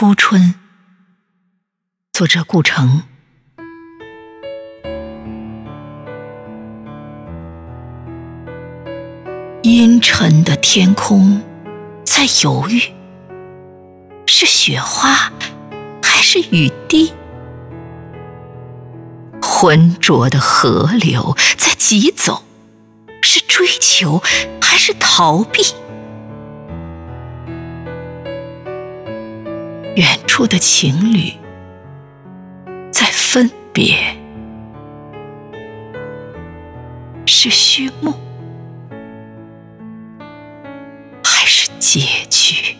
初春，作者顾城。阴沉的天空在犹豫，是雪花还是雨滴？浑浊的河流在疾走，是追求还是逃避？远处的情侣在分别，是序幕还是结局？